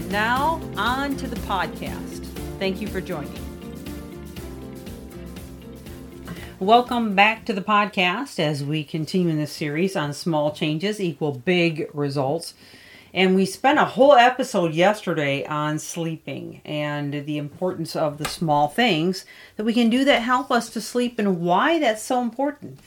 And now, on to the podcast. Thank you for joining. Welcome back to the podcast as we continue in this series on small changes equal big results. And we spent a whole episode yesterday on sleeping and the importance of the small things that we can do that help us to sleep and why that's so important.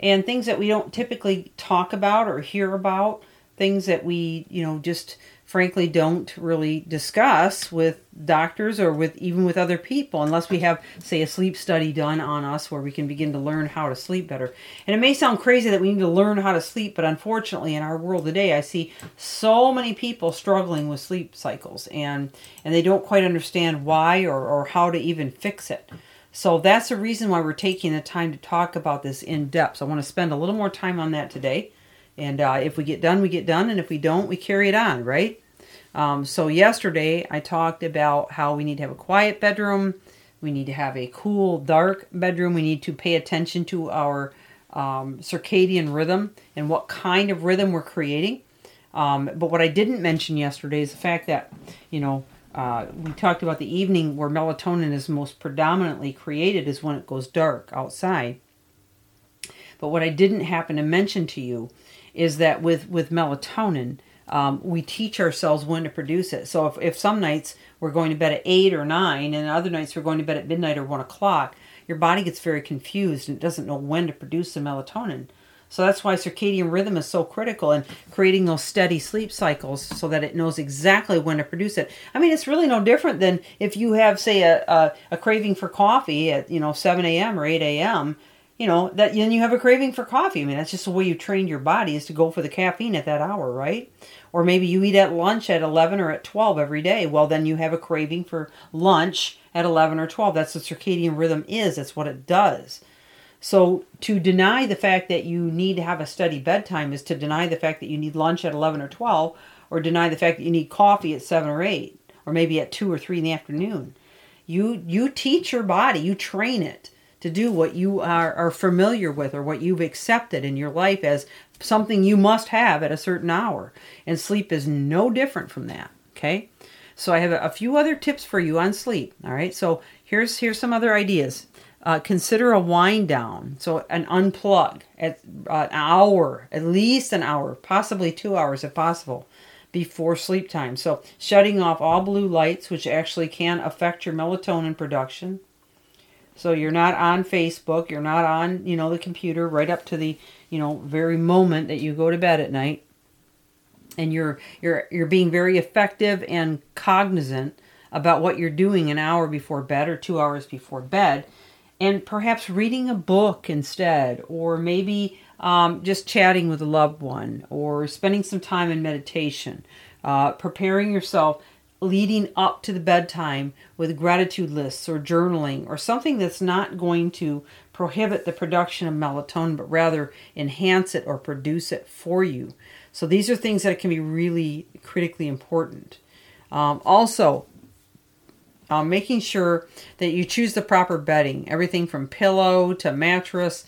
And things that we don't typically talk about or hear about, things that we, you know, just frankly don't really discuss with doctors or with even with other people unless we have say a sleep study done on us where we can begin to learn how to sleep better and it may sound crazy that we need to learn how to sleep but unfortunately in our world today i see so many people struggling with sleep cycles and and they don't quite understand why or, or how to even fix it so that's the reason why we're taking the time to talk about this in depth so i want to spend a little more time on that today and uh, if we get done, we get done. And if we don't, we carry it on, right? Um, so, yesterday I talked about how we need to have a quiet bedroom. We need to have a cool, dark bedroom. We need to pay attention to our um, circadian rhythm and what kind of rhythm we're creating. Um, but what I didn't mention yesterday is the fact that, you know, uh, we talked about the evening where melatonin is most predominantly created is when it goes dark outside. But what I didn't happen to mention to you is that with with melatonin, um, we teach ourselves when to produce it. So if, if some nights we're going to bed at eight or nine, and other nights we're going to bed at midnight or one o'clock, your body gets very confused and doesn't know when to produce the melatonin. So that's why circadian rhythm is so critical and creating those steady sleep cycles so that it knows exactly when to produce it. I mean, it's really no different than if you have, say, a, a, a craving for coffee at you know 7 a.m. or 8 a.m you know that then you have a craving for coffee. I mean, that's just the way you trained your body is to go for the caffeine at that hour, right? Or maybe you eat at lunch at 11 or at 12 every day. Well, then you have a craving for lunch at 11 or 12. That's what circadian rhythm is. That's what it does. So to deny the fact that you need to have a steady bedtime is to deny the fact that you need lunch at 11 or 12 or deny the fact that you need coffee at 7 or 8 or maybe at 2 or 3 in the afternoon. You you teach your body, you train it to do what you are, are familiar with or what you've accepted in your life as something you must have at a certain hour. And sleep is no different from that. Okay. So I have a, few other tips for you on sleep. All right. So here's here's some other ideas. Uh, consider a wind down. So an unplug at uh, an hour, at least an hour, possibly two hours if possible, before sleep time. So shutting off all blue lights, which actually can affect your melatonin production. So you're not on Facebook, you're not on, you know, the computer right up to the, you know, very moment that you go to bed at night. And you're you're you're being very effective and cognizant about what you're doing an hour before bed or 2 hours before bed and perhaps reading a book instead or maybe um, just chatting with a loved one or spending some time in meditation uh, preparing yourself leading up to the bedtime with gratitude lists or journaling or something that's not going to prohibit the production of melatonin but rather enhance it or produce it for you. So these are things that can be really critically important. Um, also, uh, making sure that you choose the proper bedding, everything from pillow to mattress.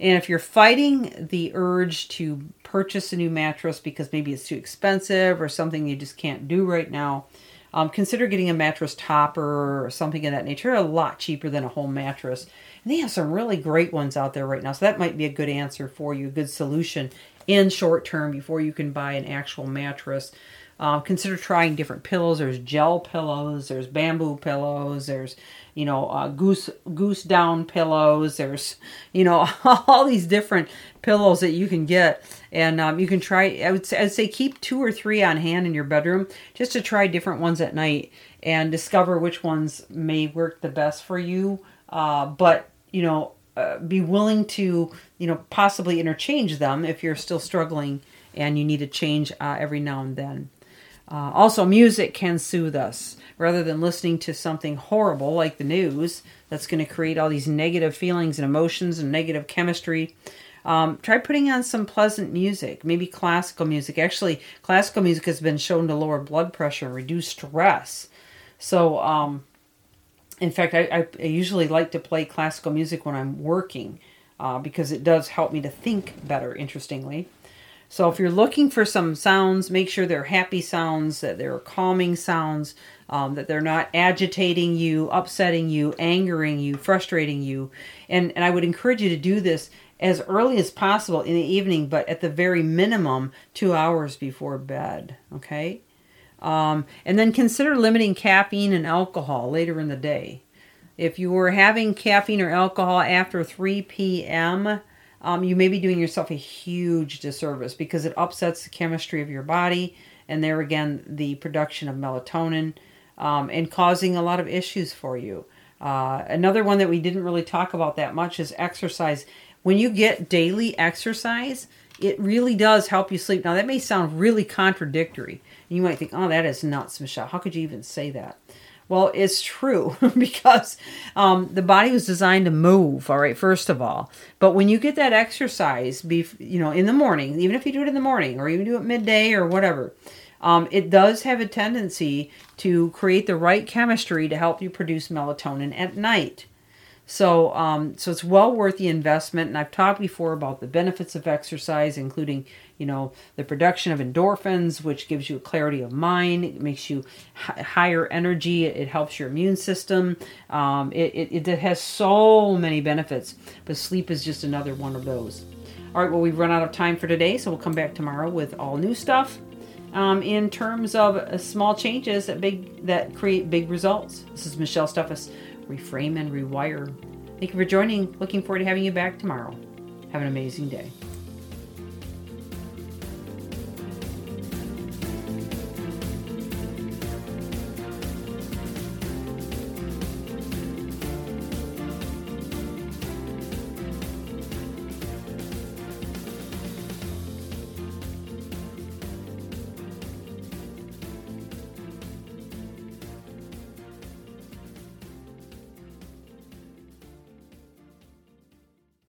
And if you're fighting the urge to purchase a new mattress because maybe it's too expensive or something you just can't do right now, um, consider getting a mattress topper or something of that nature. They're a lot cheaper than a whole mattress. And they have some really great ones out there right now. So that might be a good answer for you, a good solution in short term before you can buy an actual mattress. Uh, consider trying different pillows. There's gel pillows. There's bamboo pillows. There's you know uh, goose goose down pillows. There's you know all these different pillows that you can get, and um, you can try. I would say, I'd say keep two or three on hand in your bedroom just to try different ones at night and discover which ones may work the best for you. Uh, but you know, uh, be willing to you know possibly interchange them if you're still struggling and you need to change uh, every now and then. Uh, also, music can soothe us rather than listening to something horrible like the news that's going to create all these negative feelings and emotions and negative chemistry. Um, try putting on some pleasant music, maybe classical music. Actually, classical music has been shown to lower blood pressure reduce stress. So, um, in fact, I, I, usually like to play classical music when I'm working uh, because it does help me to think better, interestingly. So if you're looking for some sounds, make sure they're happy sounds, that they're calming sounds, um, that they're not agitating you, upsetting you, angering you, frustrating you. And, and I would encourage you to do this as early as possible in the evening, but at the very minimum, two hours before bed. Okay? Um, and then consider limiting caffeine and alcohol later in the day. If you were having caffeine or alcohol after 3 p.m., um, you may be doing yourself a huge disservice because it upsets the chemistry of your body and there again the production of melatonin um, and causing a lot of issues for you. Uh, another one that we didn't really talk about that much is exercise. When you get daily exercise, it really does help you sleep. Now, that may sound really contradictory. You might think, oh, that is nuts, Michelle. How could you even say that? Well, it's true because um, the body was designed to move. All right, first of all, but when you get that exercise, be you know in the morning, even if you do it in the morning or even do it midday or whatever, um, it does have a tendency to create the right chemistry to help you produce melatonin at night. So, um, so it's well worth the investment. And I've talked before about the benefits of exercise, including, you know, the production of endorphins, which gives you clarity of mind. It makes you h- higher energy. It, it, helps your immune system. Um, it, it, it has so many benefits, but sleep is just another one of those. All right, well, we've run out of time for today, so we'll come back tomorrow with all new stuff. Um, in terms of uh, small changes that big that create big results. This is Michelle Steffes reframe and rewire. Thank you for joining. Looking forward to having you back tomorrow. Have an amazing day.